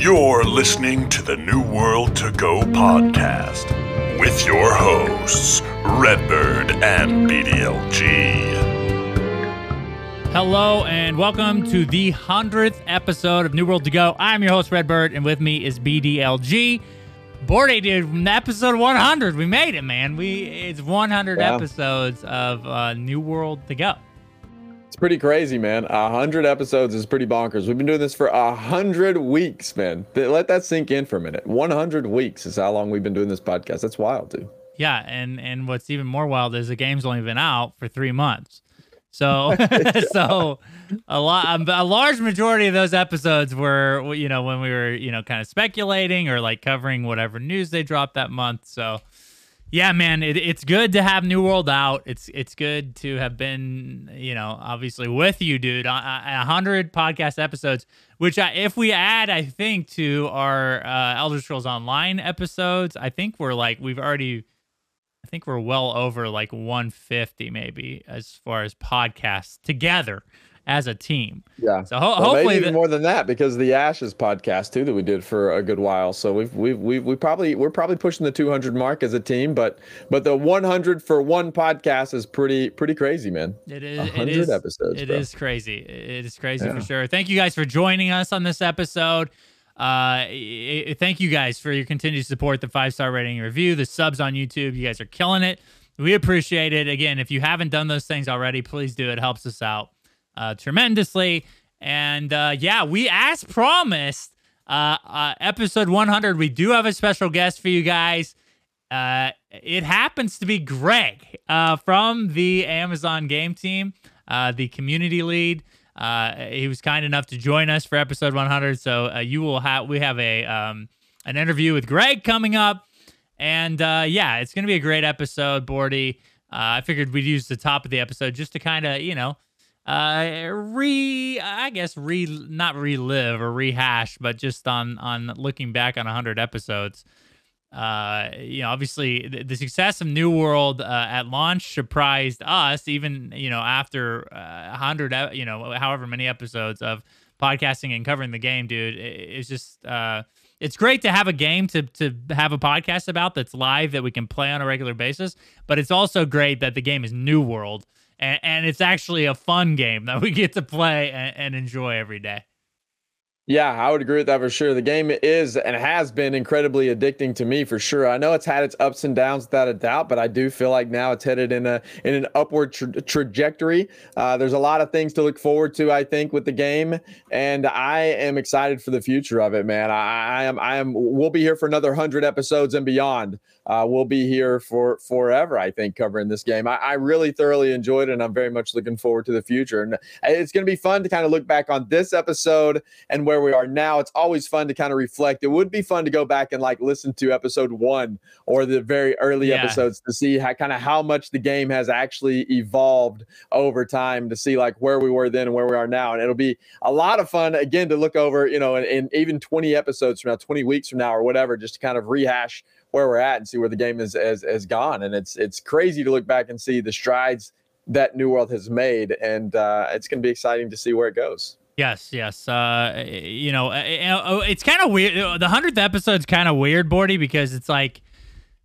You're listening to the New World to Go podcast with your hosts, Redbird and BDLG. Hello and welcome to the 100th episode of New World to Go. I'm your host, Redbird, and with me is BDLG. Bordy, dude, episode 100. We made it, man. We It's 100 Yeah. episodes of uh, New World to Go. It's pretty crazy, man. A hundred episodes is pretty bonkers. We've been doing this for a hundred weeks, man. Let that sink in for a minute. One hundred weeks is how long we've been doing this podcast. That's wild, dude. Yeah, and and what's even more wild is the game's only been out for three months. So so a lot a large majority of those episodes were you know when we were you know kind of speculating or like covering whatever news they dropped that month. So yeah, man, it, it's good to have New World out. It's it's good to have been you know obviously with you, dude. A a hundred podcast episodes, which I, if we add, I think to our uh, Elder Scrolls Online episodes, I think we're like we've already. I think we're well over like 150 maybe as far as podcasts together as a team. Yeah. So ho- Well, hopefully maybe even more than that because the Ashes podcast too that we did for a good while. So we've we've we've we probably we're probably pushing the 200 mark as a team, but but the 100 for one podcast is pretty pretty crazy, man. It is. Hundred is. episodes, It bro. is crazy. It is crazy for sure. Thank you guys for joining us on this episode. Uh, thank you guys for your continued support, the five star rating and review, the subs on YouTube. You guys are killing it. We appreciate it. Again, if you haven't done those things already, please do. It helps us out uh, tremendously. And uh, yeah, we as promised, uh, uh, episode 100, we do have a special guest for you guys. Uh, it happens to be Greg uh, from the Amazon game team, uh, the community lead. Uh, he was kind enough to join us for episode 100. So you will have we have a um, an interview with Greg coming up, and uh, yeah, it's gonna be a great episode, Bordy. Uh, I figured we'd use the top of the episode just to kind of you know uh re i guess re not relive or rehash but just on on looking back on 100 episodes uh you know obviously the, the success of new world uh, at launch surprised us even you know after uh, 100 you know however many episodes of podcasting and covering the game dude. It, it's just uh it's great to have a game to to have a podcast about that's live that we can play on a regular basis but it's also great that the game is new world and, and it's actually a fun game that we get to play and, and enjoy every day Yeah, I would agree with that for sure. The game is and has been incredibly addicting to me for sure. I know it's had its ups and downs without a doubt, but I do feel like now it's headed in a in an upward tra- trajectory. Uh, there's a lot of things to look forward to, I think, with the game, and I am excited for the future of it, man. I, I am I am. We'll be here for another hundred episodes and beyond. Uh, we'll be here for forever, I think, covering this game. I, I really thoroughly enjoyed it, and I'm very much looking forward to the future. And it's going to be fun to kind of look back on this episode and where we are now. It's always fun to kind of reflect. It would be fun to go back and like listen to episode one or the very early Yeah. episodes to see how kind of how much the game has actually evolved over time to see like where we were then and where we are now. And it'll be a lot of fun again to look over, you know, in, in even 20 episodes from now, 20 weeks from now or whatever, just to kind of rehash where we're at and see where the game is has, has gone. And it's it's crazy to look back and see the strides that New World has made. And uh, it's going to be exciting to see where it goes. Yes, yes. Uh, you know, uh, uh, it's kind of weird. The hundredth episode's kind of weird, Bordy, because it's like,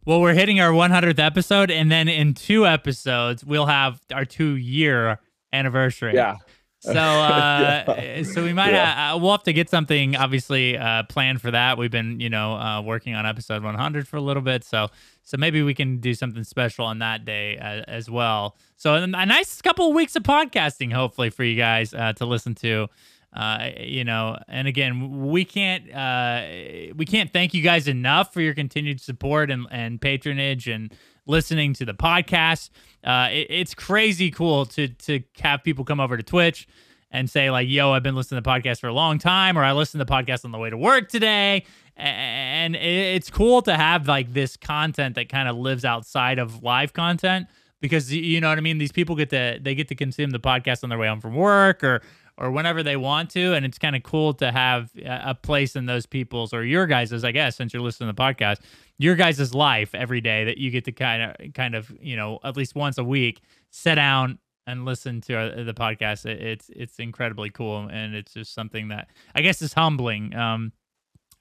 well, we're hitting our one hundredth episode, and then in two episodes we'll have our two year anniversary. Yeah. So, uh, so we might Yeah. uh, we'll have to get something obviously uh, planned for that. We've been, you know, uh, working on episode 100 for a little bit, so so maybe we can do something special on that day uh, as well. So a nice couple of weeks of podcasting, hopefully for you guys uh, to listen to. Uh, you know, and again, we can't uh, we can't thank you guys enough for your continued support and, and patronage and listening to the podcast. Uh, it, it's crazy cool to to have people come over to Twitch and say like, "Yo, I've been listening to the podcast for a long time," or "I listened to the podcast on the way to work today." And it- it's cool to have like this content that kind of lives outside of live content because you know what I mean. These people get to they get to consume the podcast on their way home from work or or whenever they want to, and it's kind of cool to have a place in those people's or your guys's, I guess, since you're listening to the podcast, your guys' life every day that you get to kind of kind of you know at least once a week sit down and listen to uh, the podcast. It, it's it's incredibly cool, and it's just something that I guess is humbling. Um,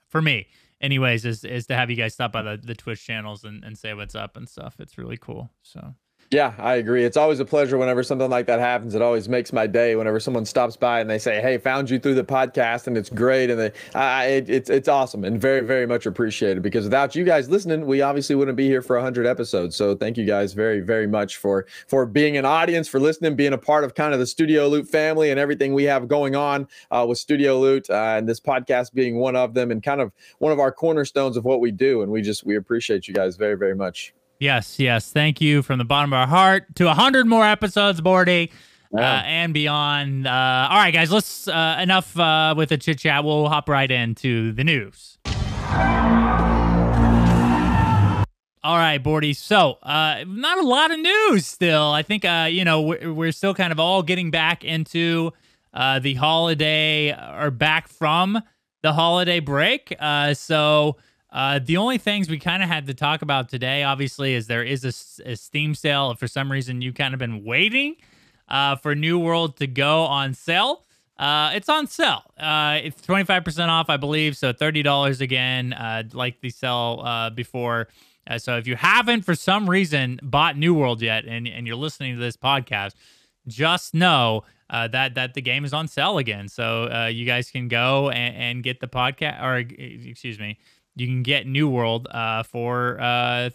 for me, anyways, is is to have you guys stop by the, the Twitch channels and, and say what's up and stuff. It's really cool. So yeah, I agree. It's always a pleasure whenever something like that happens. It always makes my day whenever someone stops by and they say, "Hey, found you through the podcast and it's great," and they, it, it's it's awesome and very very much appreciated. Because without you guys listening, we obviously wouldn't be here for hundred episodes. So thank you guys very very much for for being an audience, for listening, being a part of kind of the Studio Loot family and everything we have going on uh, with Studio Loot uh, and this podcast being one of them and kind of one of our cornerstones of what we do. And we just we appreciate you guys very very much. Yes, yes. Thank you from the bottom of our heart to 100 more episodes, Bordy. Uh, and beyond. Uh, all right, guys, let's uh, enough uh, with the chit chat. We'll hop right into the news. All right, Bordy. So, uh, not a lot of news still. I think, uh, you know, we're, we're still kind of all getting back into the holiday or back from the holiday break. so, uh, the only things we kind of had to talk about today, obviously, is there is a, a Steam sale. If for some reason you kind of been waiting uh, for New World to go on sale, uh, it's on sale. Uh, it's 25% off, I believe. So $30 again, uh, like the sale uh, before. so if you haven't, for some reason, bought New World yet and, and you're listening to this podcast, just know uh, that that the game is on sale again. So uh, you guys can go and, and, get the podcast, or excuse me, you can get New World uh, for uh,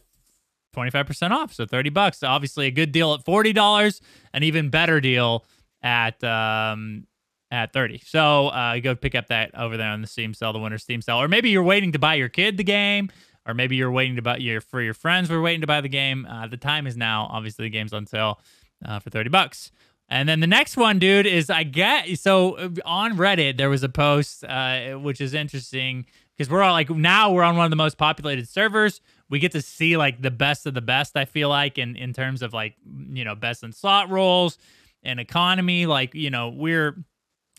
25% off. So 30 bucks. Obviously a good deal at $40, an even better deal at um, at 30. So uh, go pick up that over there on the Steam sale, the winter Steam sale. Or maybe you're waiting to buy your kid the game, or maybe you're waiting to buy your for your friends were waiting to buy the game. Uh, the time is now. Obviously the game's on sale uh, for 30 bucks. And then the next one, dude, is I get so uh, on Reddit there was a post uh, which is interesting because we're all like now we're on one of the most populated servers. We get to see like the best of the best. I feel like in in terms of like you know best in slot roles and economy. Like you know we're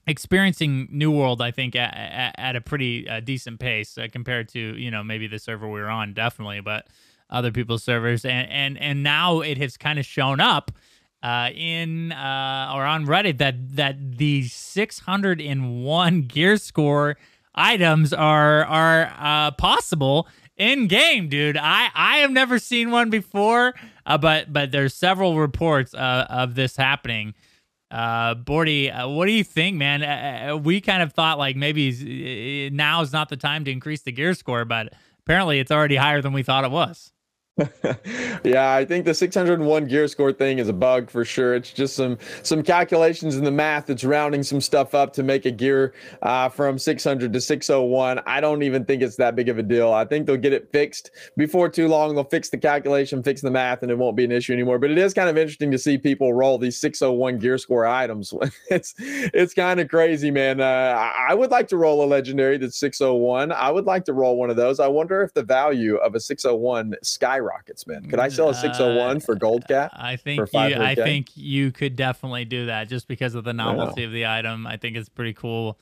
experiencing New World. I think at, at, at a pretty uh, decent pace uh, compared to you know maybe the server we were on, definitely, but other people's servers. And and and now it has kind of shown up uh, in uh, or on Reddit that that the 601 gear score items are are uh, possible in game, dude. I I have never seen one before, uh, but but there's several reports uh, of this happening. Uh, Bordy, uh, what do you think, man? Uh, uh we kind of thought like maybe now is not the time to increase the gear score, but apparently it's already higher than we thought it was. Yeah, I think the 601 gear score thing is a bug for sure. It's just some some calculations in the math that's rounding some stuff up to make a gear uh, from 600 to 601. I don't even think it's that big of a deal. I think they'll get it fixed before too long. They'll fix the calculation, fix the math, and it won't be an issue anymore. But it is kind of interesting to see people roll these 601 gear score items. it's it's kind of crazy, man. Uh, I would like to roll a legendary that's 601. I would like to roll one of those. I wonder if the value of a 601 skyrockets rockets, man. Could I sell a 601 uh, for gold cat? I think you, I think you could definitely do that just because of the novelty of the item. I think it's pretty cool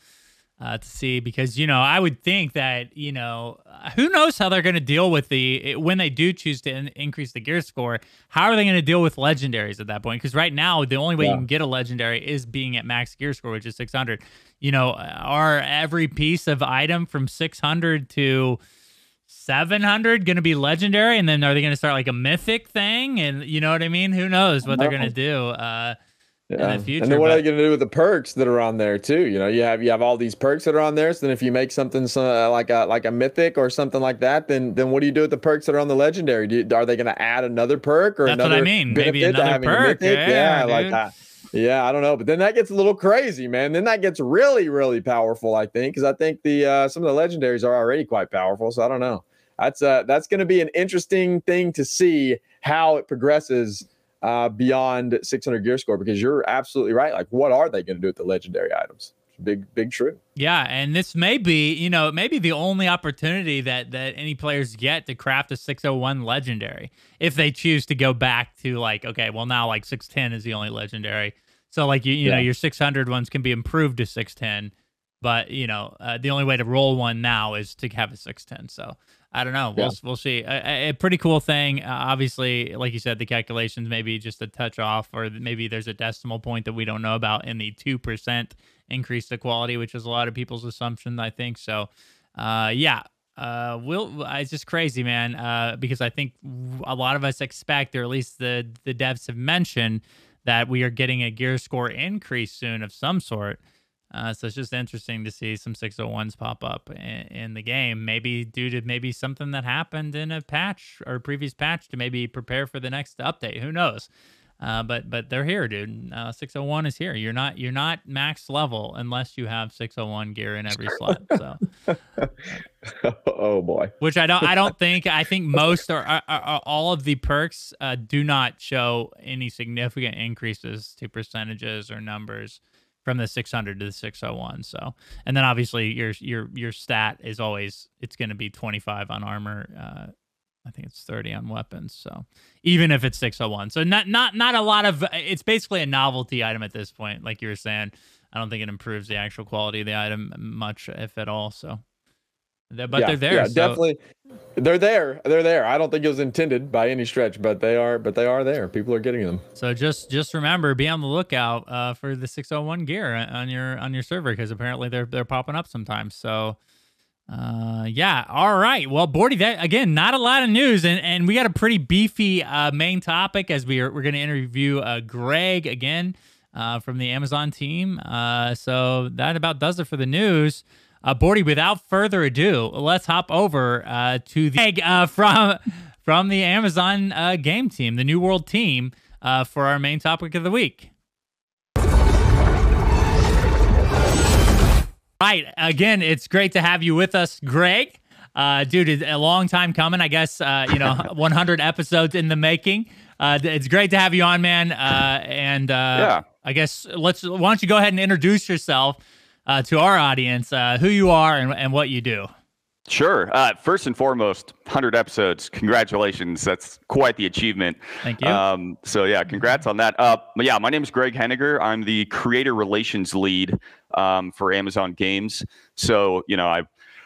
uh, to see because you know I would think that you know who knows how they're going to deal with the when they do choose to in, increase the gear score. How are they going to deal with legendaries at that point? Because right now the only way yeah. you can get a legendary is being at max gear score, which is 600. You know, are every piece of item from 600 to 700 going to be legendary and then are they going to start like a mythic thing and you know what i mean who knows what they're going to do uh yeah. in the future and then what but... are they going to do with the perks that are on there too you know you have you have all these perks that are on there so then if you make something uh, like a like a mythic or something like that then then what do you do with the perks that are on the legendary you, are they going to add another perk or That's another what i mean maybe another perk yeah, yeah like that yeah, I don't know, but then that gets a little crazy, man. Then that gets really, really powerful. I think because I think the uh, some of the legendaries are already quite powerful. So I don't know. That's uh that's going to be an interesting thing to see how it progresses uh, beyond 600 gear score because you're absolutely right. Like, what are they going to do with the legendary items? Big, big true. Yeah, and this may be, you know, maybe the only opportunity that that any players get to craft a 601 legendary if they choose to go back to like, okay, well now like 610 is the only legendary. So like you, you yeah. know, your 600 ones can be improved to 610, but you know, uh, the only way to roll one now is to have a 610. So I don't know. We'll yeah. we'll see. A, a, pretty cool thing. Uh, obviously, like you said, the calculations maybe just a touch off, or maybe there's a decimal point that we don't know about in the two percent increase to quality, which is a lot of people's assumption. I think so. uh, yeah, uh, will it's just crazy, man. Uh, because I think a lot of us expect, or at least the the devs have mentioned, that we are getting a gear score increase soon of some sort. Uh, so it's just interesting to see some 601s pop up in, in, the game. Maybe due to maybe something that happened in a patch or a previous patch to maybe prepare for the next update. Who knows? Uh, but but they're here, dude. Uh, 601 is here. You're not you're not max level unless you have 601 gear in every slot. So, oh boy. Which I don't I don't think I think most or, all of the perks uh, do not show any significant increases to percentages or numbers from the 600 to the 601. So, and then obviously your your your stat is always it's going to be 25 on armor. Uh, I think it's 30 on weapons. So even if it's 601, so not not not a lot of. It's basically a novelty item at this point, like you were saying. I don't think it improves the actual quality of the item much, if at all. So but yeah, they're there. Yeah, so. definitely. They're there. They're there. I don't think it was intended by any stretch, but they are. But they are there. People are getting them. So just just remember, be on the lookout uh, for the 601 gear on your on your server because apparently they're they're popping up sometimes. So. Uh yeah, all right. Well, Bordy, that again, not a lot of news, and and we got a pretty beefy uh, main topic as we are we're going to interview uh, Greg again uh, from the Amazon team. Uh, so that about does it for the news. Uh, Bordy, without further ado, let's hop over uh, to the uh, from from the Amazon uh, game team, the New World team, uh, for our main topic of the week. Right. Again, it's great to have you with us, Greg. Uh, dude, it's a long time coming. I guess uh, you know, 100 episodes in the making. Uh, it's great to have you on, man. Uh, and uh, yeah. I guess let's. Why don't you go ahead and introduce yourself uh, to our audience uh, who you are and, and what you do. Sure. Uh, first and foremost, 100 episodes. Congratulations. That's quite the achievement. Thank you. Um, so, yeah, congrats on that. Uh, yeah, my name is Greg Henniger. I'm the creator relations lead um, for Amazon Games. So, you know, I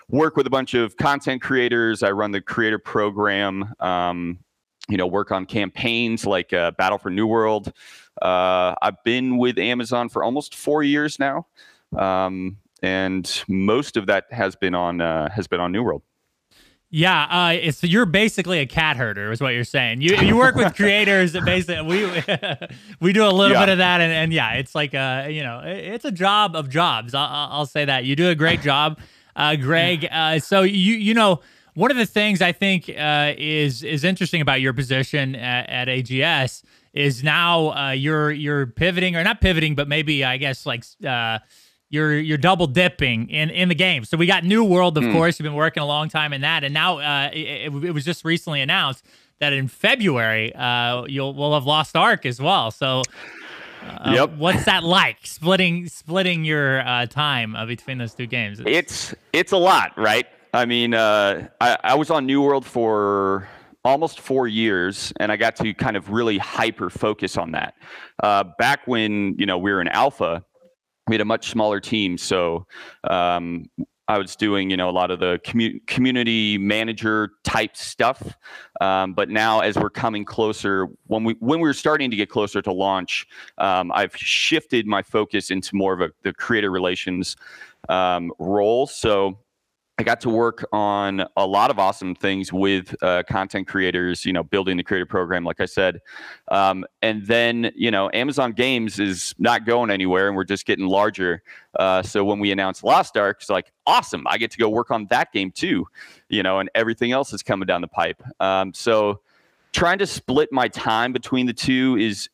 work with a bunch of content creators. I run the creator program, um, you know, work on campaigns like uh, Battle for New World. Uh, I've been with Amazon for almost four years now um, and most of that has been on uh, has been on New World. Yeah, uh, it's you're basically a cat herder, is what you're saying. You you work with creators that basically we we do a little yeah. bit of that, and, and yeah, it's like a you know it's a job of jobs. I'll, I'll say that you do a great job, uh, Greg. Uh, so you you know one of the things I think uh, is is interesting about your position at, at AGS is now uh, you're you're pivoting or not pivoting, but maybe I guess like uh, you're you're double dipping in in the game. So we got New World, of mm. course. You've been working a long time in that, and now uh, it, it, was just recently announced that in February uh, you'll will have Lost Ark as well. So. Uh, yep. What's that like? Splitting splitting your uh, time uh, between those two games. It's it's, it's a lot, right? I mean, uh, I, I was on New World for almost four years, and I got to kind of really hyper focus on that. Uh, back when you know we were in alpha, we had a much smaller team, so um, I was doing, you know, a lot of the commu- community manager type stuff. Um, but now, as we're coming closer, when we when we are starting to get closer to launch, um, I've shifted my focus into more of a the creator relations um, role. So I got to work on a lot of awesome things with uh, content creators, you know, building the creator program, like I said. Um, and then, you know, Amazon Games is not going anywhere and we're just getting larger. Uh, so when we announced Lost Ark, it's like, awesome, I get to go work on that game too, you know, and everything else is coming down the pipe. Um, so trying to split my time between the two is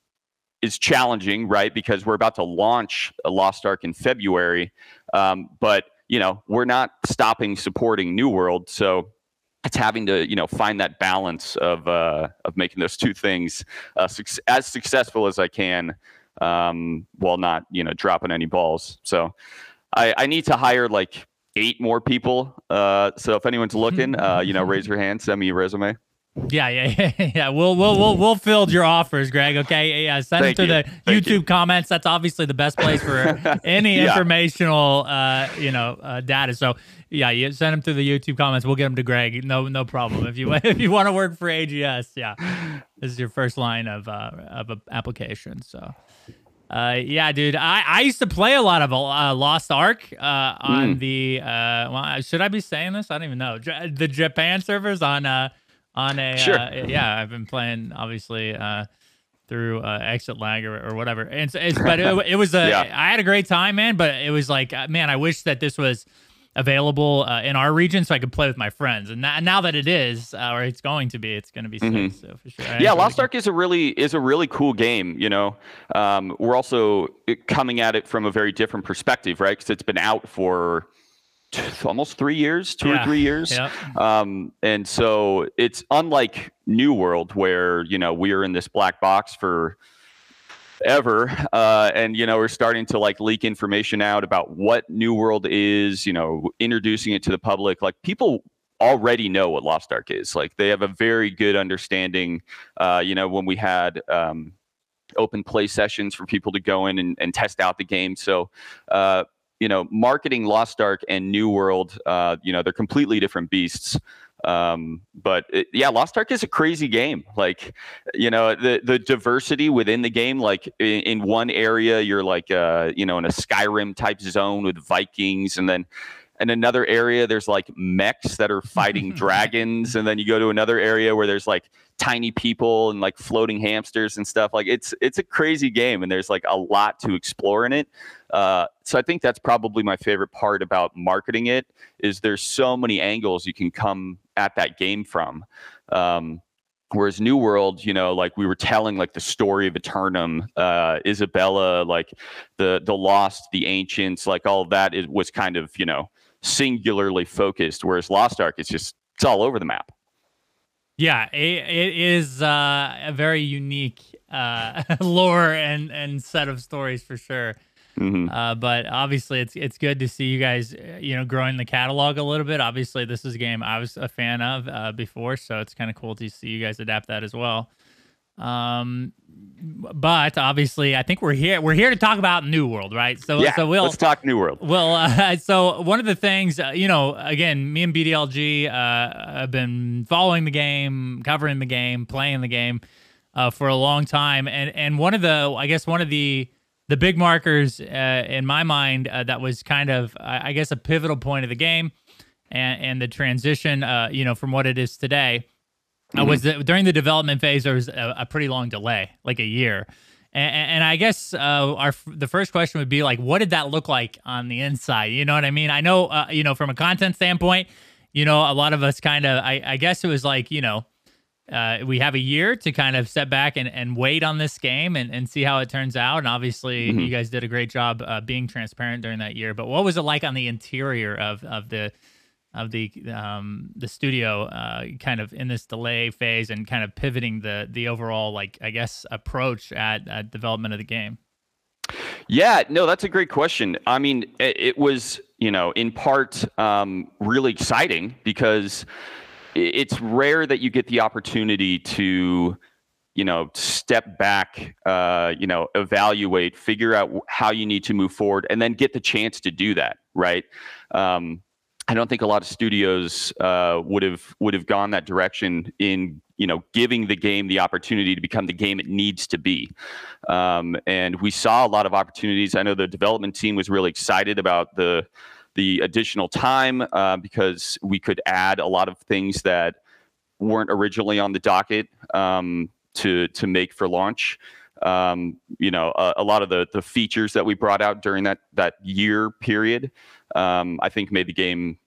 is challenging, right? Because we're about to launch Lost Ark in February. Um, but you know, we're not stopping supporting New World. So it's having to, you know, find that balance of uh, of making those two things uh, su- as successful as I can, um, while not, you know, dropping any balls. So I, I need to hire like eight more people. Uh, so if anyone's looking, uh, you know, raise your hand, send me a resume. Yeah, yeah, yeah, yeah. We'll we'll we'll we'll field your offers, Greg. Okay, yeah. Send Thank them to you. the Thank YouTube you. comments. That's obviously the best place for any yeah. informational, uh, you know, uh, data. So yeah, you send them to the YouTube comments. We'll get them to Greg. No, no problem. If you if you want to work for AGS, yeah, this is your first line of uh, of application. So Uh, yeah, dude. I, I used to play a lot of uh, Lost Ark uh, on mm. the. Uh, well, should I be saying this? I don't even know. J- the Japan servers on uh, on a. Sure. Uh, yeah, I've been playing obviously uh, through uh, ExitLag or, or whatever. And it's, it's but it, it was a. yeah. I had a great time, man. But it was like, uh, man, I wish that this was available uh, in our region so I could play with my friends. And now, now that it is, uh, or it's going to be, it's going to be mm-hmm. sick. So for sure. I yeah, Lost Ark is a really is a really cool game. You know, um, we're also coming at it from a very different perspective, right? Because it's been out for almost three years, two yeah. or three years. Yep. Um, and so it's unlike New World, where you know we are in this black box for ever uh, and you know we're starting to like leak information out about what new world is you know introducing it to the public like people already know what lost ark is like they have a very good understanding uh, you know when we had um, open play sessions for people to go in and, and test out the game so uh, you know marketing lost ark and new world uh, you know they're completely different beasts um, but it, yeah, Lost Ark is a crazy game. Like, you know, the the diversity within the game. Like in, in one area, you're like, uh, you know, in a Skyrim type zone with Vikings, and then in another area, there's like mechs that are fighting dragons, and then you go to another area where there's like tiny people and like floating hamsters and stuff. Like it's it's a crazy game, and there's like a lot to explore in it. Uh, so I think that's probably my favorite part about marketing it is there's so many angles you can come at that game from. Um, whereas New World, you know, like we were telling like the story of Aeternum, uh, Isabella, like the the Lost, the Ancients, like all of that it was kind of you know singularly focused. Whereas Lost Ark is just it's all over the map. Yeah, it, it is uh, a very unique uh, lore and and set of stories for sure. Mm-hmm. Uh, but obviously, it's it's good to see you guys, uh, you know, growing the catalog a little bit. Obviously, this is a game I was a fan of uh, before, so it's kind of cool to see you guys adapt that as well. Um, but obviously, I think we're here. We're here to talk about New World, right? So, yeah, so we'll let's talk New World. Well, uh, so one of the things, uh, you know, again, me and BDLG uh, have been following the game, covering the game, playing the game uh, for a long time, and and one of the, I guess, one of the the big markers uh, in my mind uh, that was kind of I, guess a pivotal point of the game and, and the transition uh, you know from what it is today mm-hmm. was that during the development phase there was a, a pretty long delay like a year and, and I guess uh, our the first question would be like what did that look like on the inside you know what I mean I know uh, you know from a content standpoint you know a lot of us kind of I, I guess it was like you know uh, we have a year to kind of step back and, and wait on this game and, and see how it turns out. And obviously, mm-hmm. you guys did a great job uh, being transparent during that year. But what was it like on the interior of of the of the um, the studio, uh, kind of in this delay phase and kind of pivoting the the overall like I guess approach at, at development of the game? Yeah, no, that's a great question. I mean, it, it was you know in part um, really exciting because it's rare that you get the opportunity to you know step back uh, you know evaluate figure out how you need to move forward and then get the chance to do that right um, i don't think a lot of studios uh, would have would have gone that direction in you know giving the game the opportunity to become the game it needs to be um, and we saw a lot of opportunities i know the development team was really excited about the the additional time uh, because we could add a lot of things that weren't originally on the docket um, to to make for launch. Um, you know, a, a, lot of the the features that we brought out during that that year period, um, I think made the game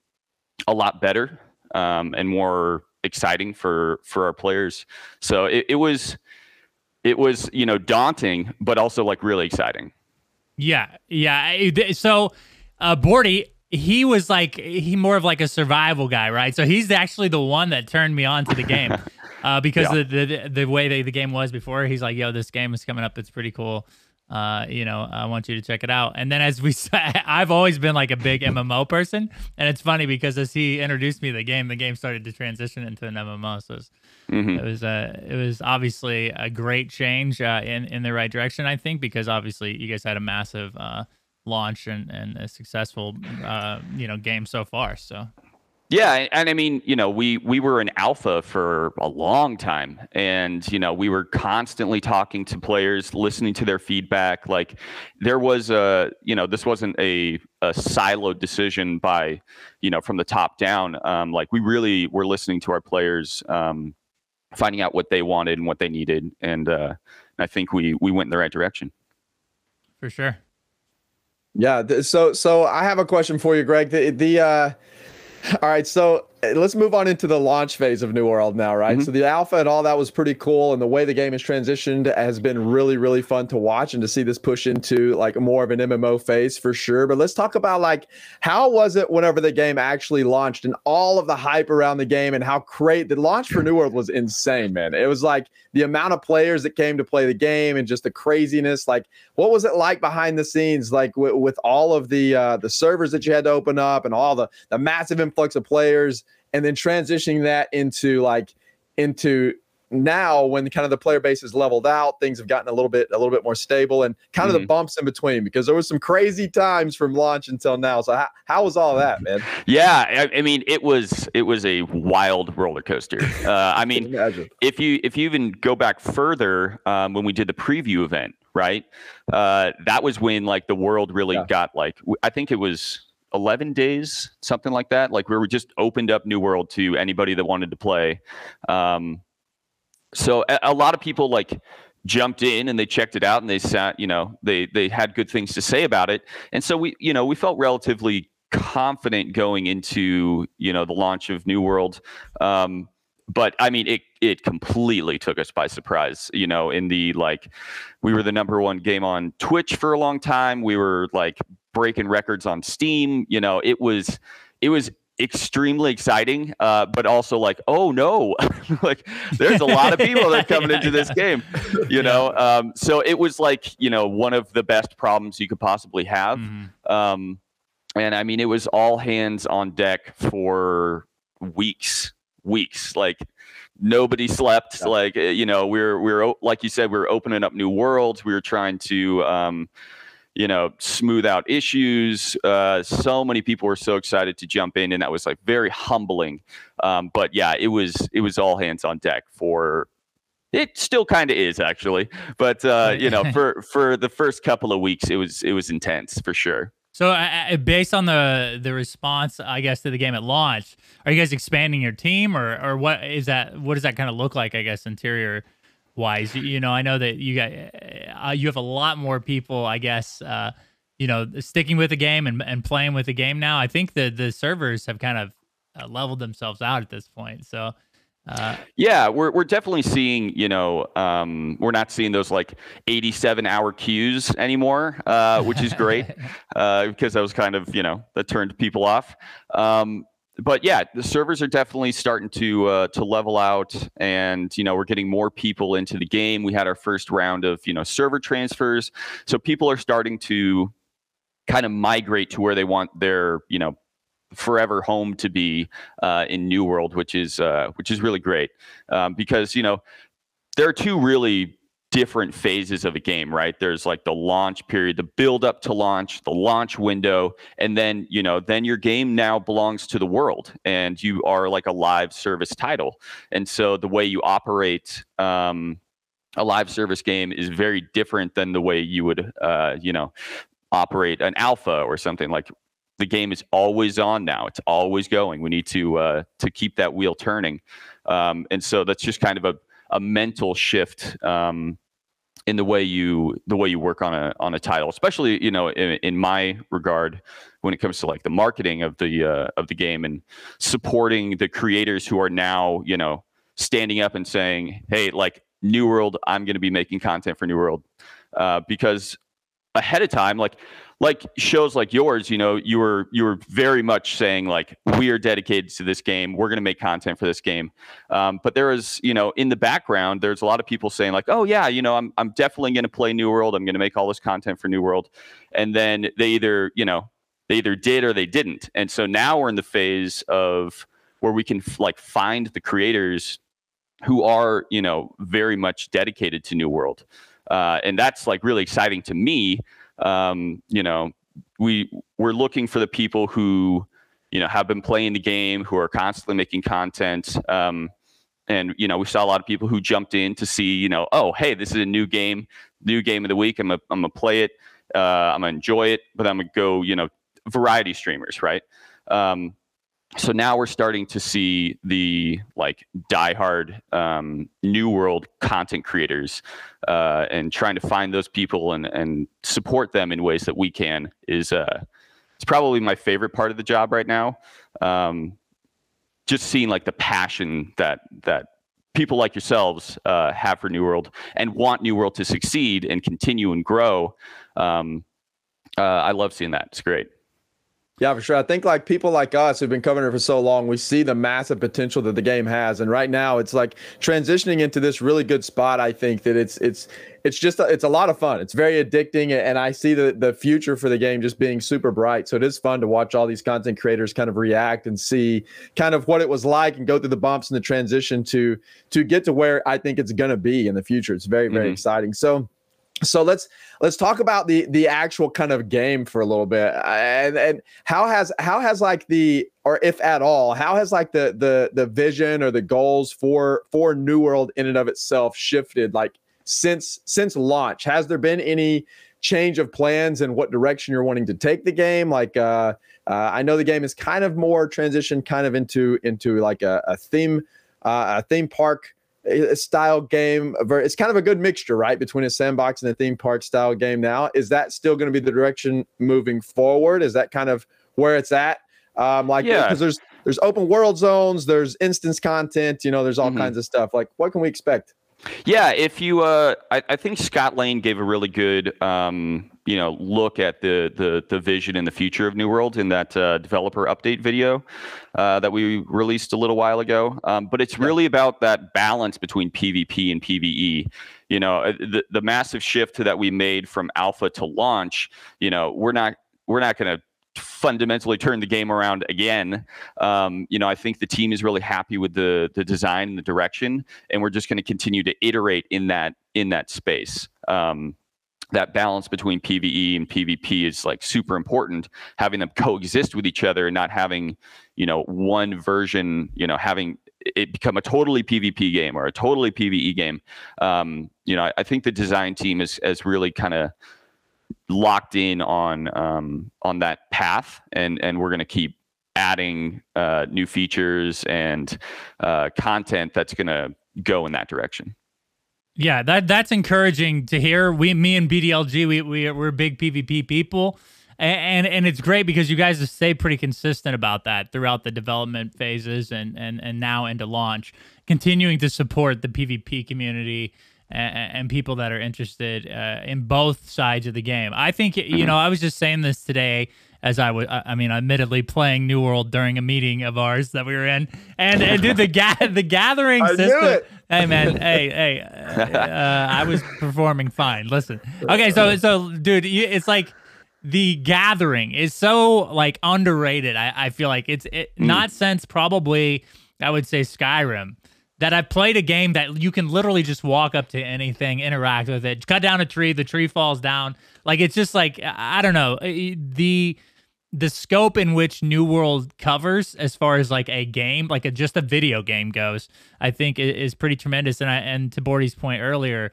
a lot better um, and more exciting for for our players. So it, it was it was you know daunting, but also like really exciting. Yeah, yeah. So, uh, Bordy, he was like he more of like a survival guy, right? So he's actually the one that turned me on to the game uh, because yeah. the, the the way the, the game was before. He's like, "Yo, this game is coming up. It's pretty cool. Uh, you know, I want you to check it out." And then as we, said, I've always been like a big MMO person, and it's funny because as he introduced me to the game, the game started to transition into an MMO. So it was, mm-hmm. it was, uh, it was obviously a great change uh, in in the right direction, I think, because obviously you guys had a massive. Uh, launch and, and a successful uh, you know game so far. So Yeah, and I mean, you know, we we were in alpha for a long time, and you know, we were constantly talking to players, listening to their feedback. Like, there was a, you know, this wasn't a a siloed decision by, you know, from the top down. Um, like, we really were listening to our players, um, finding out what they wanted and what they needed, and uh, I think we we went in the right direction. For sure. Yeah. So so I have a question for you, Greg. The the uh all right, so let's move on into the launch phase of New World now, right? Mm-hmm. So the alpha and all that was pretty cool, and the way the game has transitioned has been really, really fun to watch and to see this push into like more of an MMO phase for sure. But let's talk about like how was it whenever the game actually launched and all of the hype around the game and how great the launch for New World was insane, man. It was like the amount of players that came to play the game and just the craziness. Like, what was it like behind the scenes, like w- with all of the uh, the servers that you had to open up and all the the massive influx of players? And then transitioning that into like into now when kind of the player base is leveled out things have gotten a little bit a little bit more stable and kind of mm-hmm. the bumps in between because there was some crazy times from launch until now so how, how was all that man yeah I, I, mean it was it was a wild roller coaster uh, i mean if you if you even go back further um, when we did the preview event right uh, that was when like the world really yeah. got like i think it was 11 days, something like that. Like we just opened up New World to anybody that wanted to play. Um, so a, a, lot of people like jumped in and they checked it out and they sat, you know, they they had good things to say about it. And so we, you know, we felt relatively confident going into, you know, the launch of New World. Um, but I mean, it it completely took us by surprise. You know, in the like, we were the number one game on Twitch for a long time. We were like breaking records on Steam. You know, it was it was extremely exciting, uh, but also like, oh no, like there's a lot of people that are coming yeah, into this game, you know. Um, so it was like you know one of the best problems you could possibly have. Mm-hmm. Um, and I mean, it was all hands on deck for weeks, weeks. Like nobody slept. Yeah. Like you know, we we're we we're like you said, we are opening up new worlds. We were trying to. Um, you know, smooth out issues. Uh, so many people were so excited to jump in, and that was like very humbling. Um, but yeah, it was it was all hands on deck for. It still kind of is actually, but uh, you know, for for the first couple of weeks, it was it was intense for sure. So, uh, based on the the response, I guess to the game at launch, are you guys expanding your team, or or what is that? What does that kind of look like? I guess interior wise. You know, I know that you got uh, you have a lot more people, I guess, uh, you know, sticking with the game and, and playing with the game now. I think the the servers have kind of uh, leveled themselves out at this point. So. Uh, yeah, we're we're definitely seeing, you know, um, we're not seeing those like 87 hour queues anymore, uh, which is great uh, because that was kind of, you know, that turned people off. Um, but yeah, the servers are definitely starting to uh, to level out, and you know we're getting more people into the game. We had our first round of you know server transfers, so people are starting to kind of migrate to where they want their you know forever home to be uh, in New World, which is uh, which is really great um, because you know there are two really different phases of a game, right? There's like the launch period, the build up to launch, the launch window, and then, you know, then your game now belongs to the world and you are like a live service title. And so the way you operate um, a live service game is very different than the way you would, uh, you know, operate an alpha or something like the game is always on now. It's always going. We need to uh, to keep that wheel turning, um, and so that's just kind of a a mental shift um, in the way you the way you work on a on a title, especially you know in, in my regard when it comes to like the marketing of the uh, of the game and supporting the creators who are now you know standing up and saying, hey, like New World, I'm going to be making content for New World uh, because ahead of time, like like shows like yours, you know, you were you were very much saying like we are dedicated to this game. We're going to make content for this game. Um, but there was, you know, in the background, there's a lot of people saying like, oh yeah, you know, I'm I'm definitely going to play New World. I'm going to make all this content for New World, and then they either, you know, they either did or they didn't. And so now we're in the phase of where we can like find the creators who are, you know, very much dedicated to New World, uh, and that's like really exciting to me um, you know, we we're looking for the people who you know have been playing the game, who are constantly making content. Um, and you know, we saw a lot of people who jumped in to see, you know, oh, hey, this is a new game, new game of the week. I'm gonna, I'm gonna play it. Uh, I'm gonna enjoy it, but I'm gonna go, you know, variety streamers, right? Um, so now we're starting to see the like diehard um, new world content creators uh, and trying to find those people and, and support them in ways that we can is uh, it's probably my favorite part of the job right now. Um, just seeing like the passion that that people like yourselves uh, have for new world and want new world to succeed and continue and grow. Um, uh, i love seeing that. It's great yeah, for sure. I think like people like us who've been covering it for so long, we see the massive potential that the game has, and right now it's like transitioning into this really good spot. I think that it's it's it's just it's a lot of fun. It's very addicting, and I see the the future for the game just being super bright. So it is fun to watch all these content creators kind of react and see kind of what it was like and go through the bumps and the transition to to get to where I think it's going to be in the future. It's very very mm-hmm. exciting. So so let's let's talk about the the actual kind of game for a little bit. And, and how has how has like the or if at all how has like the the the vision or the goals for for new world in and of itself shifted like since since launch? Has there been any change of plans and what direction you're wanting to take the game? Like uh, uh i know the game is kind of more transition kind of into into like a, a theme uh, a theme park style game. It's kind of a good mixture, right, between a sandbox and a theme park style game. Now, is that still going to be the direction moving forward? Is that kind of where it's at? Um, like, yeah, because there's there's open world zones, there's instance content, you know, there's all mm-hmm. kinds of stuff. Like, what can we expect? Yeah, if you, uh, I, I think Scot Lane gave a really good, um, you know, look at the the the vision and the future of New World in that uh, developer update video uh, that we released a little while ago. Um, but it's really about that balance between PvP and PvE. You know, uh, the the massive shift that we made from alpha to launch. You know, we're not we're not going to fundamentally turn the game around again. Um, you know, I think the team is really happy with the the design and the direction, and we're just going to continue to iterate in that in that space. Um, that balance between PVE and PvP is like super important. Having them coexist with each other and not having, you know, one version, you know, having it become a totally PvP game or a totally PVE game. Um, you know, I, I think the design team is has really kind of locked in on um, on that path, and and we're going to keep adding uh, new features and uh, content that's going to go in that direction. Yeah, that that's encouraging to hear. We, me and BDLG, we, we we're big PvP people, and, and and it's great because you guys stayed pretty consistent about that throughout the development phases and and and now into launch, continuing to support the PvP community and, and people that are interested uh, in both sides of the game. I think you mm-hmm. know I was just saying this today as I was, I mean, admittedly playing New World during a meeting of ours that we were in, and, and dude, the ga- the gathering I system. Hey man, hey hey, uh, uh, I was performing fine. Listen, okay, so so dude, it's like the gathering is so like underrated. I, I feel like it's it, mm. not since probably I would say Skyrim that I've played a game that you can literally just walk up to anything, interact with it, cut down a tree, the tree falls down. Like it's just like I don't know the the scope in which New World covers as far as like a game, like a just a video game goes, I think is pretty tremendous. And I and to Bordy's point earlier,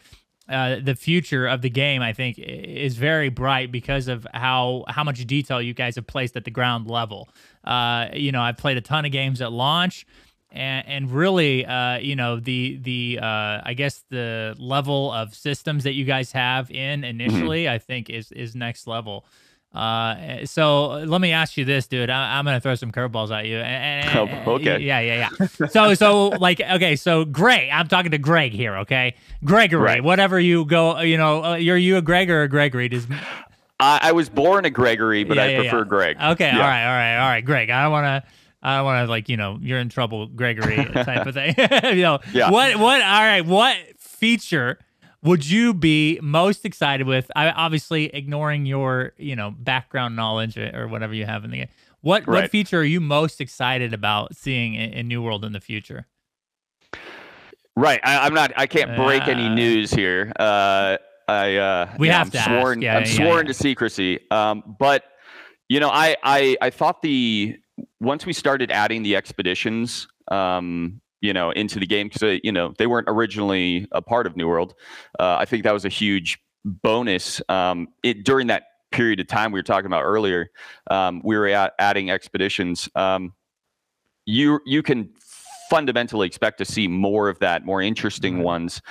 uh, the future of the game, I think, is very bright because of how how much detail you guys have placed at the ground level. Uh, you know, I've played a ton of games at launch and, and really, uh, you know, the the uh, I guess the level of systems that you guys have in mm-hmm. initially. I think is is next level. Uh, so let me ask you this, dude. I, am gonna throw some curveballs at you. And, oh, okay. Yeah, yeah, yeah. so, so like, okay, so Greg, I'm talking to Greg here. Okay, Gregory, right. whatever you go, you know, uh, you're you a Greg or a Gregory? Does I, I was born a Gregory, but yeah, I yeah, prefer yeah. Greg. Okay, all right, all right, all right, Greg. I don't want to. I don't want to like you know you're in trouble, Gregory type of thing. you know yeah. what? What? All right. What feature would you be most excited with? I obviously ignoring your you know background knowledge or whatever you have in the game. What right. what feature are you most excited about seeing in, in New World in the future? Right. I, am not. I can't break uh, any news here. Uh, I uh, we have I'm to sworn. Yeah, I'm yeah, sworn yeah. to secrecy. Um, but you know, I I I thought the once we started adding the expeditions, um, you know, into the game because you know they weren't originally a part of New World. Uh, I think that was a huge bonus um, it, during that period of time we were talking about earlier. Um, we were at, adding expeditions. Um, you you can fundamentally expect to see more of that, more interesting mm-hmm. ones.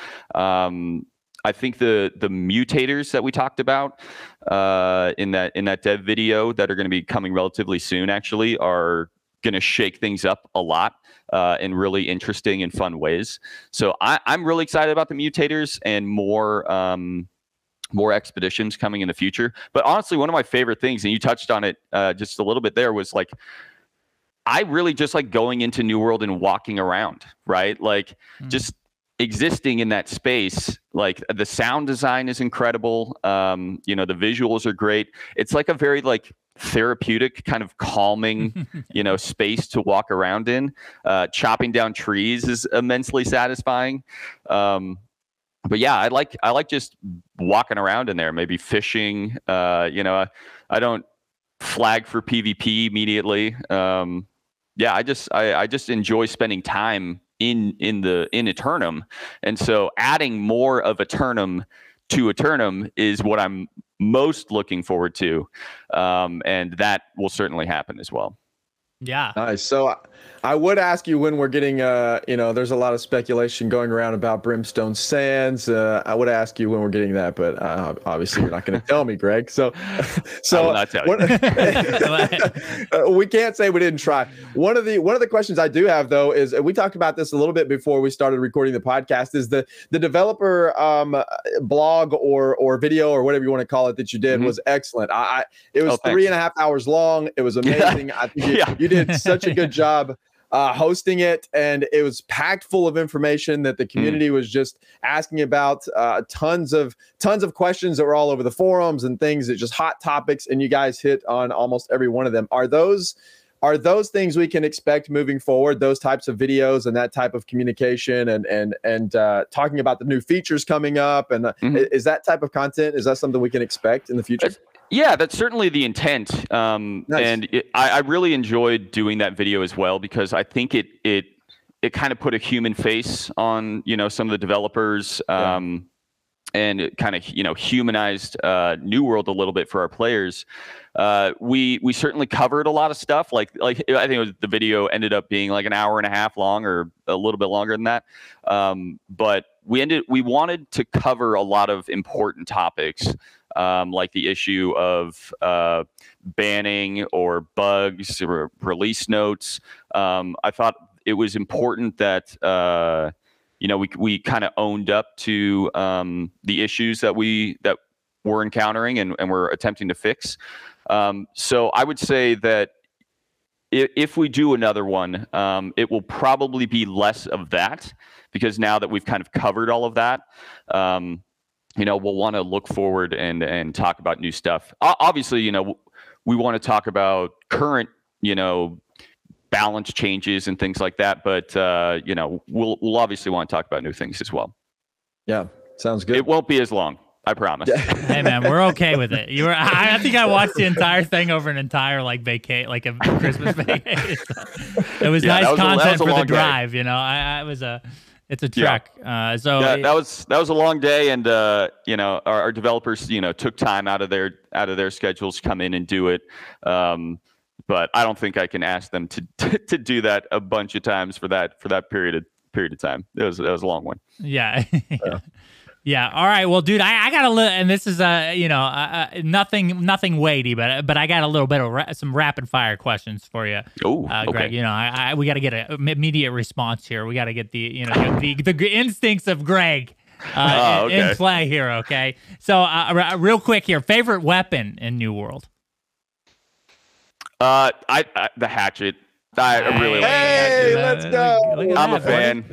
I think the the mutators that we talked about uh, in that in that dev video that are going to be coming relatively soon actually are going to shake things up a lot uh, in really interesting and fun ways. So I, am really excited about the mutators and more um, more expeditions coming in the future. But honestly, one of my favorite things, and you touched on it uh, just a little bit there, was like I really just like going into New World and walking around, right? Like mm. just existing in that space like the sound design is incredible. Um you know the visuals are great. It's like a very like therapeutic kind of calming you know space to walk around in. Uh chopping down trees is immensely satisfying. Um but yeah i like i like just walking around in there maybe fishing. Uh you know i, I don't flag for pvp immediately. Um yeah i just I, I just enjoy spending time in in the in Aeternum. and so adding more of Aeternum to Aeternum is what I'm most looking forward to, um, and that will certainly happen as well. Yeah. Nice. So I would ask you when we're getting, uh, you know, there's a lot of speculation going around about Brimstone Sands. Uh, I would ask you when we're getting that, but uh, obviously you're not going to tell me, Greg. So, so what, we can't say we didn't try. One of the one of the questions I do have though is we talked about this a little bit before we started recording the podcast. Is the the developer um, blog or or video or whatever you want to call it that you did mm-hmm. was excellent. I, I it was oh, three and a half hours long. It was amazing. Yeah. I think you, yeah. you did such a good job uh, hosting it, and it was packed full of information that the hmm. community mm. was just asking about. Uh, tons of tons of questions that were all over the forums and things that just hot topics, and you guys hit on almost every one of them. Are those are those things we can expect moving forward? Those types of videos and that type of communication, and and and uh, talking about the new features coming up, and uh, mm-hmm. is that type of content? Is that something we can expect in the future? Yeah, that's certainly the intent, um, nice. and it, I, I, really enjoyed doing that video as well because I think it it it kind of put a human face on you know some of the developers, um, yeah. and it kind of you know humanized uh, New World a little bit for our players. Uh, we we certainly covered a lot of stuff. Like like I think was, the video ended up being like an hour and a half long or a little bit longer than that, um, but we ended we wanted to cover a lot of important topics um, like the issue of uh, banning or bugs or release notes. Um, I thought it was important that uh, you know we we kind of owned up to um, the issues that we that we're encountering and, and we're attempting to fix. Um, so I would say that if, we do another one, um, it will probably be less of that because now that we've kind of covered all of that, um, you know, we'll want to look forward and and talk about new stuff. Obviously, you know, we want to talk about current, you know, balance changes and things like that. But uh, you know, we'll we'll obviously want to talk about new things as well. Yeah, sounds good. It won't be as long. I promise. hey man, we're okay with it. You were. I, I, think I watched the entire thing over an entire like vacate, like a Christmas vacation. it was yeah, nice was content a, for the drive. Day. You know, I, I was a. It's a trek. Yeah. Uh, so yeah, that was that was a long day, and uh, you know our, our, developers, you know, took time out of their out of their schedules to come in and do it. Um, but I don't think I can ask them to, to, to do that a bunch of times for that for that period of period of time. It was that was a long one. Yeah. yeah. Yeah. All right. Well, dude, I, I got a little, and this is a uh, you know uh, uh, nothing nothing weighty, but but I got a little bit of ra- some rapid fire questions for you. Oh, uh, Greg. Okay. You know, I, I we got to get an immediate response here. We got to get the you know the, the, the instincts of Greg. Uh, oh, okay. in, in, play here, okay. So, uh, real quick here, favorite weapon in New World? Uh, I, I the hatchet. I really like that. hey, let's go. I'm a fan.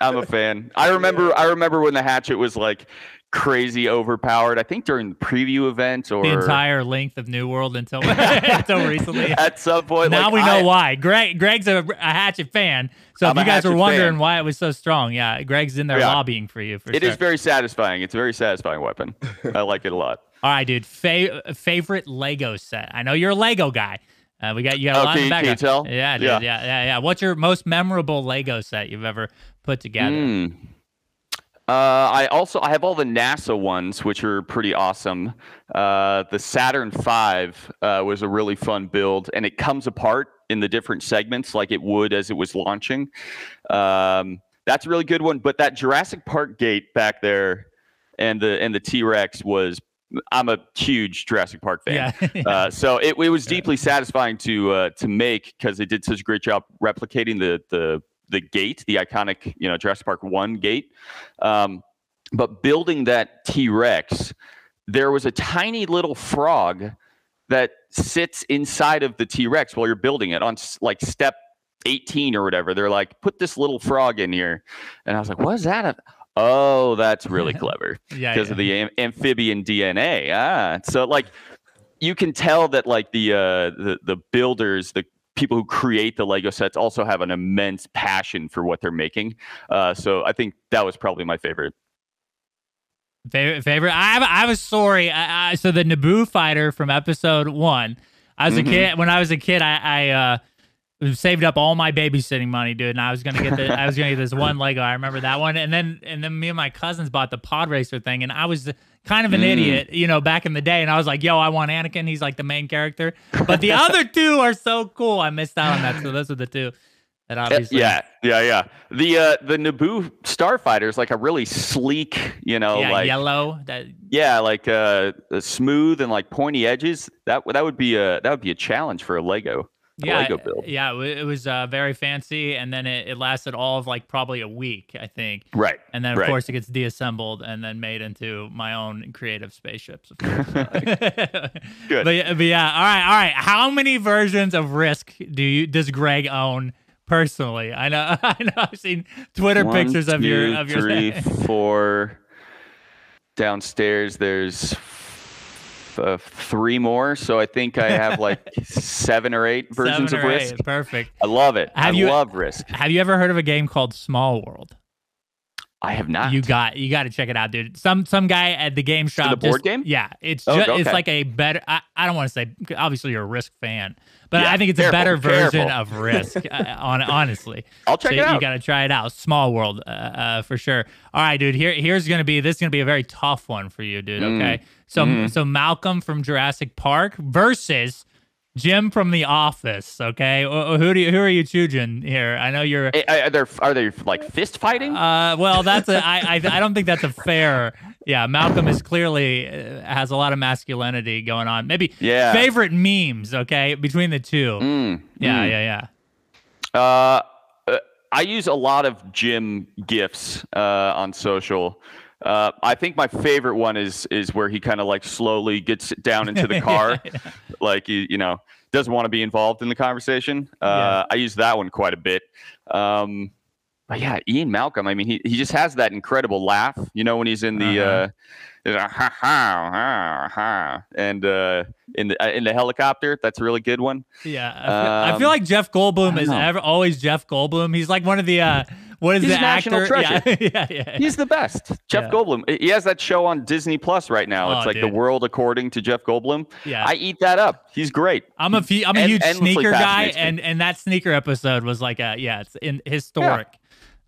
I'm a fan. I remember I remember when the hatchet was like crazy overpowered. I think during the preview event or the entire length of New World until until recently. At some point, now like, we know I, why. Greg Greg's a, a hatchet fan. So I'm if you guys were wondering fan. why it was so strong, yeah, Greg's in there yeah. lobbying for you. For it sure. is very satisfying. It's a very satisfying weapon. I like it a lot. All right, dude. Fa- favorite Lego set? I know you're a Lego guy. Uh, we got you got a Oh, lot can in you- the can you tell? Yeah, dude, Yeah. yeah, yeah, yeah. What's your most memorable Lego set you've ever put together? Mm. Uh, I also I have all the NASA ones, which are pretty awesome. Uh, the Saturn V uh, was a really fun build, and it comes apart in the different segments like it would as it was launching. Um, that's a really good one. But that Jurassic Park gate back there, and the and the T Rex was. I'm a huge Jurassic Park fan. Yeah. Uh, so it, it was deeply satisfying to uh, to make because it did such a great job replicating the the the gate, the iconic you know Jurassic Park one gate. Um, but building that T Rex, there was a tiny little frog that sits inside of the T Rex while you're building it on like step 18 or whatever. They're like, put this little frog in here, and I was like, what is that? Oh, that's really clever yeah, because yeah. of the am- amphibian DNA. Ah, so like you can tell that like the uh, the the builders, the people who create the Lego sets, also have an immense passion for what they're making. Uh, so I think that was probably my favorite. Favorite, favorite. I have, I a story. I, I, so the Naboo fighter from episode one. I was Mhm. a kid when I was a kid. I, I uh, saved up all my babysitting money, dude, and I was gonna get the, I was gonna get this one Lego. I remember that one, and then and then me and my cousins bought the Pod Racer thing, and I was kind of an Mm. idiot, you know, back in the day, and I was like, "Yo, I want Anakin. He's like the main character." But the other two are so cool. I missed out on that. So those are the two that obviously, yeah, yeah, yeah. The uh, the Naboo Starfighter is like a really sleek, you know, yeah, like yellow. That yeah, like uh, smooth and like pointy edges. That that would be a that would be a challenge for a Lego. Yeah, Lego build. yeah, it was uh, very fancy, and then it, it lasted all of like probably a week, I think. Right. And then of Right. course it gets deassembled and then made into my own creative spaceships. of course. Good. But, yeah- but yeah, all right, all right. How many versions of Risk do you does Greg own personally? I know, I know. I've seen Twitter One, pictures of your of your. three, four. Downstairs, there's f- uh, three more, so I think I have like seven or eight versions Seven of Risk. eight. Perfect. I love it. Have I you- love Risk. Have you ever heard of a game called Small World? I have not. You got you got to check it out, dude. Some some guy at the game shop. the board just- game? Yeah, it's Oh, ju- it's like a better. I, I don't want to say. Obviously, you're a Risk fan, but Yeah, I think it's a careful, better version careful. of Risk. uh, on honestly, I'll check so it you, out. got to try it out. Small World, uh, uh, for sure. All right, dude. Here here's gonna be this is gonna be a very tough one for you, dude. Mm. Okay, so Mm-hmm. so Malcolm from Jurassic Park versus. Jim from The Office. Okay, who do you, who are you choosing here? I know you're. Eh, Are there are they like fist fighting? Uh, well, that's a. I, I I don't think that's a fair. Yeah, Malcolm is clearly uh, has a lot of masculinity going on. Maybe Yeah. favorite memes. Okay, between the two. Mm, Yeah, mm. yeah, yeah. Uh, uh, I use a lot of Jim gifs uh, on social. Uh, I think my favorite one is is where he kind of like slowly gets down into the car, like you you know doesn't want to be involved in the conversation. Uh, I use that one quite a bit. Um, but yeah, Ian Malcolm. I mean, he he just has that incredible laugh. You know, when he's in the Uh-huh. uh, ha ha ha ha, and uh, in the uh, in the helicopter. That's a really good one. Yeah, I feel, I feel Um, like Jeff Goldblum is ever always Jeff Goldblum. He's like one of the uh, what is He's the national actor? Yeah, treasure. yeah, yeah. He's the best. Jeff Yeah. Goldblum. He has that show on Disney Plus right now. Oh, it's like dude. the world according to Jeff Goldblum. Yeah. I eat that up. He's great. I'm a fe- I'm a huge sneaker guy, and and that sneaker episode was like a yeah, it's in historic.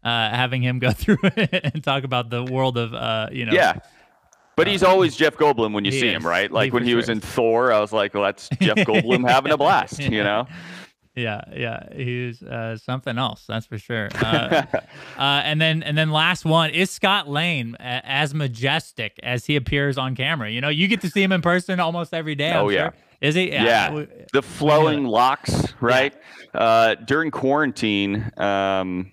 Uh, having him go through it and talk about the world of uh, you know, Yeah. But he's always Jeff Goldblum when you he see is. him, right? He Like when for he was sure in Thor, I was like, well, that's Jeff Goldblum having a blast, you know? Yeah, yeah, he's uh, something else. That's for sure. Uh, uh, and then, and then, last one is Scot Lane as majestic as he appears on camera. You know, you get to see him in person almost every day. I'm Oh, yeah. sure. is he? Yeah. w- The flowing locks, right? Uh, during quarantine, um,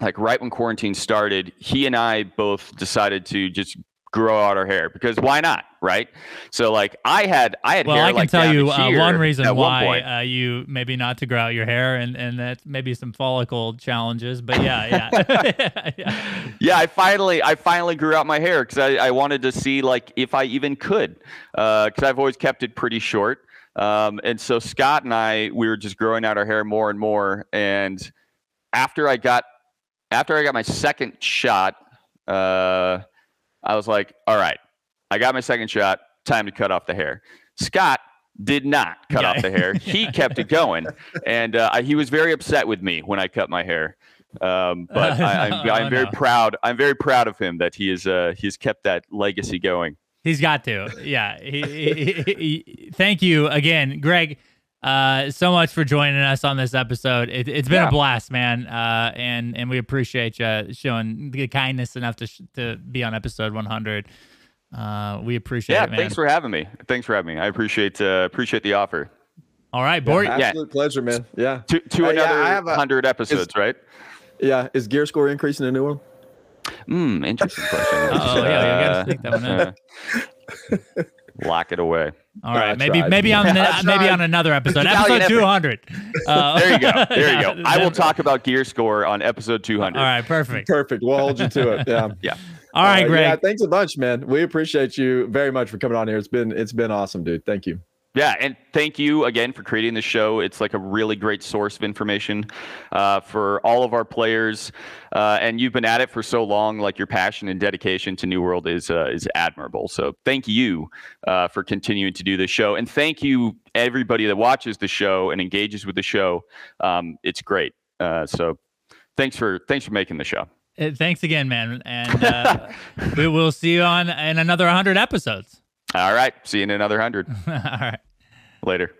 like right when quarantine started, he and I both decided to just grow out our hair because why not, right? So like I had I had Well, hair I can like tell you uh, one reason at one why uh, you maybe not to grow out your hair, and and that's maybe some follicle challenges. But yeah, yeah, yeah. yeah, I finally I finally grew out my hair because I, I wanted to see like if I even could because I've always kept it pretty short. Um, and so Scot and I we were just growing out our hair more and more. And after I got after I got my second shot, uh, I was like, all right, I got my second shot. Time to cut off the hair. Scot did not cut off the hair. He kept it going, and uh, he was very upset with me when I cut my hair. Um, but I, am I'm, I'm very no. proud. I'm very proud of him that he is uh, he's kept that legacy going. He's got to. Yeah. He, he, he, thank you again, Greg. Uh, so much for joining us on this episode. It, has been yeah. a blast, man. Uh, and and we appreciate you showing the kindness enough to sh- to be on episode 100. Uh, we appreciate yeah, it, man. thanks for having me. Thanks for having me. I appreciate uh, appreciate the offer. All right, Bort. Yeah, absolute yeah. pleasure, man. Yeah. To, to uh, another yeah, hundred episodes, is, right? Yeah. Is gear score increasing in New World? Hmm. Interesting question. oh, yeah, you gotta think that one in. Lock it away. All right, maybe maybe on the, maybe on another episode, episode two hundred. Uh, there you go. There you go. I will talk about gear score on episode two hundred. All right, perfect. Perfect. We'll hold you to it. Yeah. yeah. All right, uh, Greg. Yeah, thanks a bunch, man. We appreciate you very much for coming on here. It's been it's been awesome, dude. Thank you. Yeah, and thank you again for creating the show. It's like a really great source of information uh, for all of our players, uh, and you've been at it for so long. Like your passion and dedication to New World is uh, is admirable. So thank you uh, for continuing to do this show, and thank you everybody that watches the show and engages with the show. Um, it's great. Uh, so thanks for thanks for making the show. Uh, thanks again, man, and we will see you on in another hundred episodes. All right. See you in another 100. All right. Later.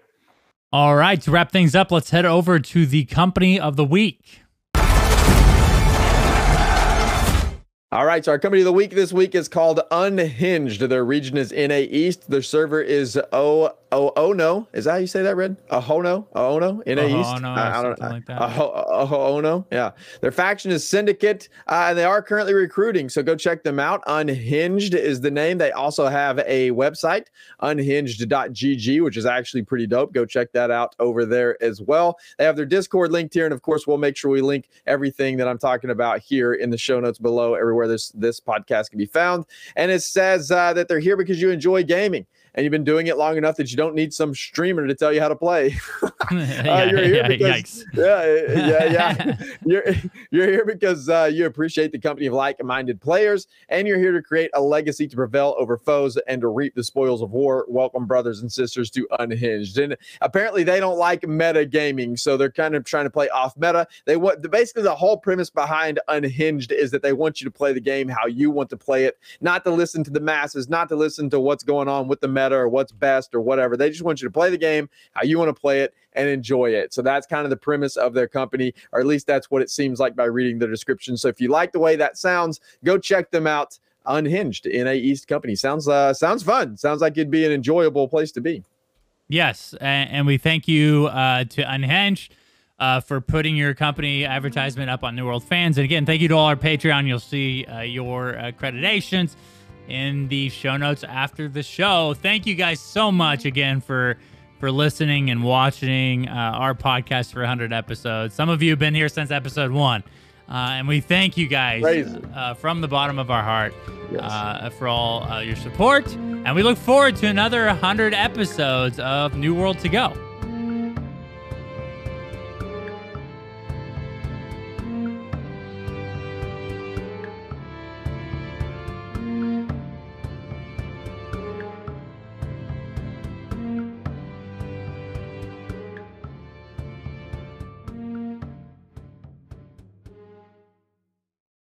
All right. To wrap things up, let's head over to the company of the week. All right, so our company of the week this week is called Unhinged. Their region is NA East. Their server is O Oh, oh no, is that how you say that, Red? Ahono, Ahono, in a East. Oh no, I, I don't know. Like that. Oh no, yeah. Their faction is Syndicate, uh, and they are currently recruiting. So go check them out. Unhinged is the name. They also have a website, unhinged.gg, which is actually pretty dope. Go check that out over there as well. They have their Discord linked here, and of course, we'll make sure we link everything that I'm talking about here in the show notes below, everywhere this this podcast can be found. And it says uh, that they're here because you enjoy gaming and you've been doing it long enough that you don't need some streamer to tell you how to play. uh, yeah, you're here because, yeah, yeah, yeah. you're you're here because uh, you appreciate the company of like-minded players, and you're here to create a legacy to prevail over foes and to reap the spoils of war. Welcome, brothers and sisters, to Unhinged. And apparently, they don't like meta gaming, so they're kind of trying to play off meta. They want basically the whole premise behind Unhinged is that they want you to play the game how you want to play it, not to listen to the masses, not to listen to what's going on with the meta meta or what's best or whatever. They just want you to play the game how you want to play it and enjoy it. So that's kind of the premise of their company, or at least that's what it seems like by reading the description. So if you like the way that sounds, go check them out. Unhinged NA East company sounds uh, sounds fun. Sounds like it'd be an enjoyable place to be. Yes, and, and we thank you uh, to Unhinged. Uh, for putting your company advertisement up on New World Fans. And again, thank you to all our Patreon. You'll see uh, your accreditations in the show notes after the show. Thank you guys so much again for for listening and watching uh, our podcast for 100 episodes. Some of you have been here since episode one. Uh, and we thank you guys uh, from the bottom of our heart yes. Uh, for all uh, your support. And we look forward to another 100 episodes of New World to Go.